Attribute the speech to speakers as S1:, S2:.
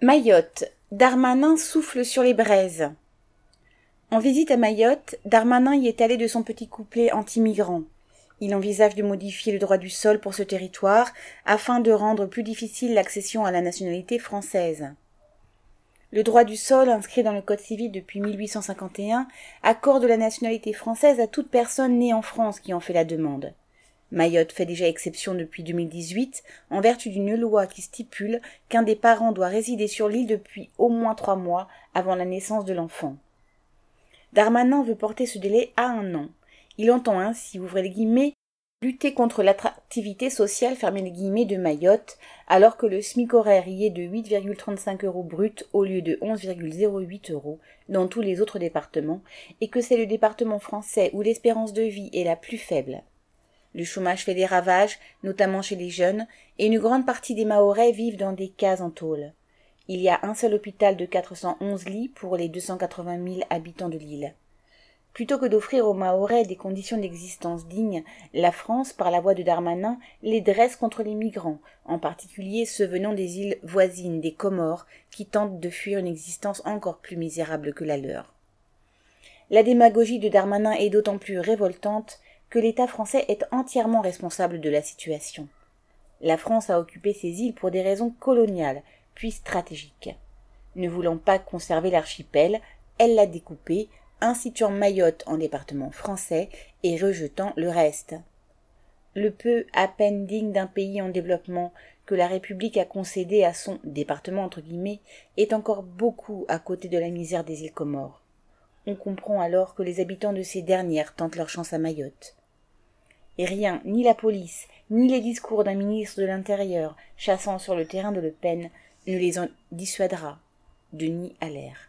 S1: Mayotte. Darmanin souffle sur les braises. En visite à Mayotte, Darmanin y est allé de son petit couplet anti-migrant. Il envisage de modifier le droit du sol pour ce territoire afin de rendre plus difficile l'accession à la nationalité française. Le droit du sol, inscrit dans le Code civil depuis 1851, accorde la nationalité française à toute personne née en France qui en fait la demande. Mayotte fait déjà exception depuis 2018 en vertu d'une loi qui stipule qu'un des parents doit résider sur l'île depuis au moins trois mois avant la naissance de l'enfant. Darmanin veut porter ce délai à un an. Il entend ainsi, ouvrez les guillemets, lutter contre l'attractivité sociale fermez les guillemets de Mayotte, alors que le SMIC horaire y est de 8,35 euros brut au lieu de 11,08 euros dans tous les autres départements, et que c'est le département français où l'espérance de vie est la plus faible. Le chômage fait des ravages, notamment chez les jeunes, et une grande partie des Mahorais vivent dans des cases en tôle. Il y a un seul hôpital de 411 lits pour les 280 000 habitants de l'île. Plutôt que d'offrir aux Mahorais des conditions d'existence dignes, la France, par la voix de Darmanin, les dresse contre les migrants, en particulier ceux venant des îles voisines des Comores, qui tentent de fuir une existence encore plus misérable que la leur. La démagogie de Darmanin est d'autant plus révoltante que l'État français est entièrement responsable de la situation. La France a occupé ces îles pour des raisons coloniales, puis stratégiques. Ne voulant pas conserver l'archipel, elle l'a découpé, instituant Mayotte en département français et rejetant le reste. Le peu à peine digne d'un pays en développement que la République a concédé à son département entre guillemets est encore beaucoup à côté de la misère des îles Comores. On comprend alors que les habitants de ces dernières tentent leur chance à Mayotte et rien, ni la police, ni les discours d'un ministre de l'Intérieur chassant sur le terrain de Le Pen ne les en dissuadera. Denis l'air.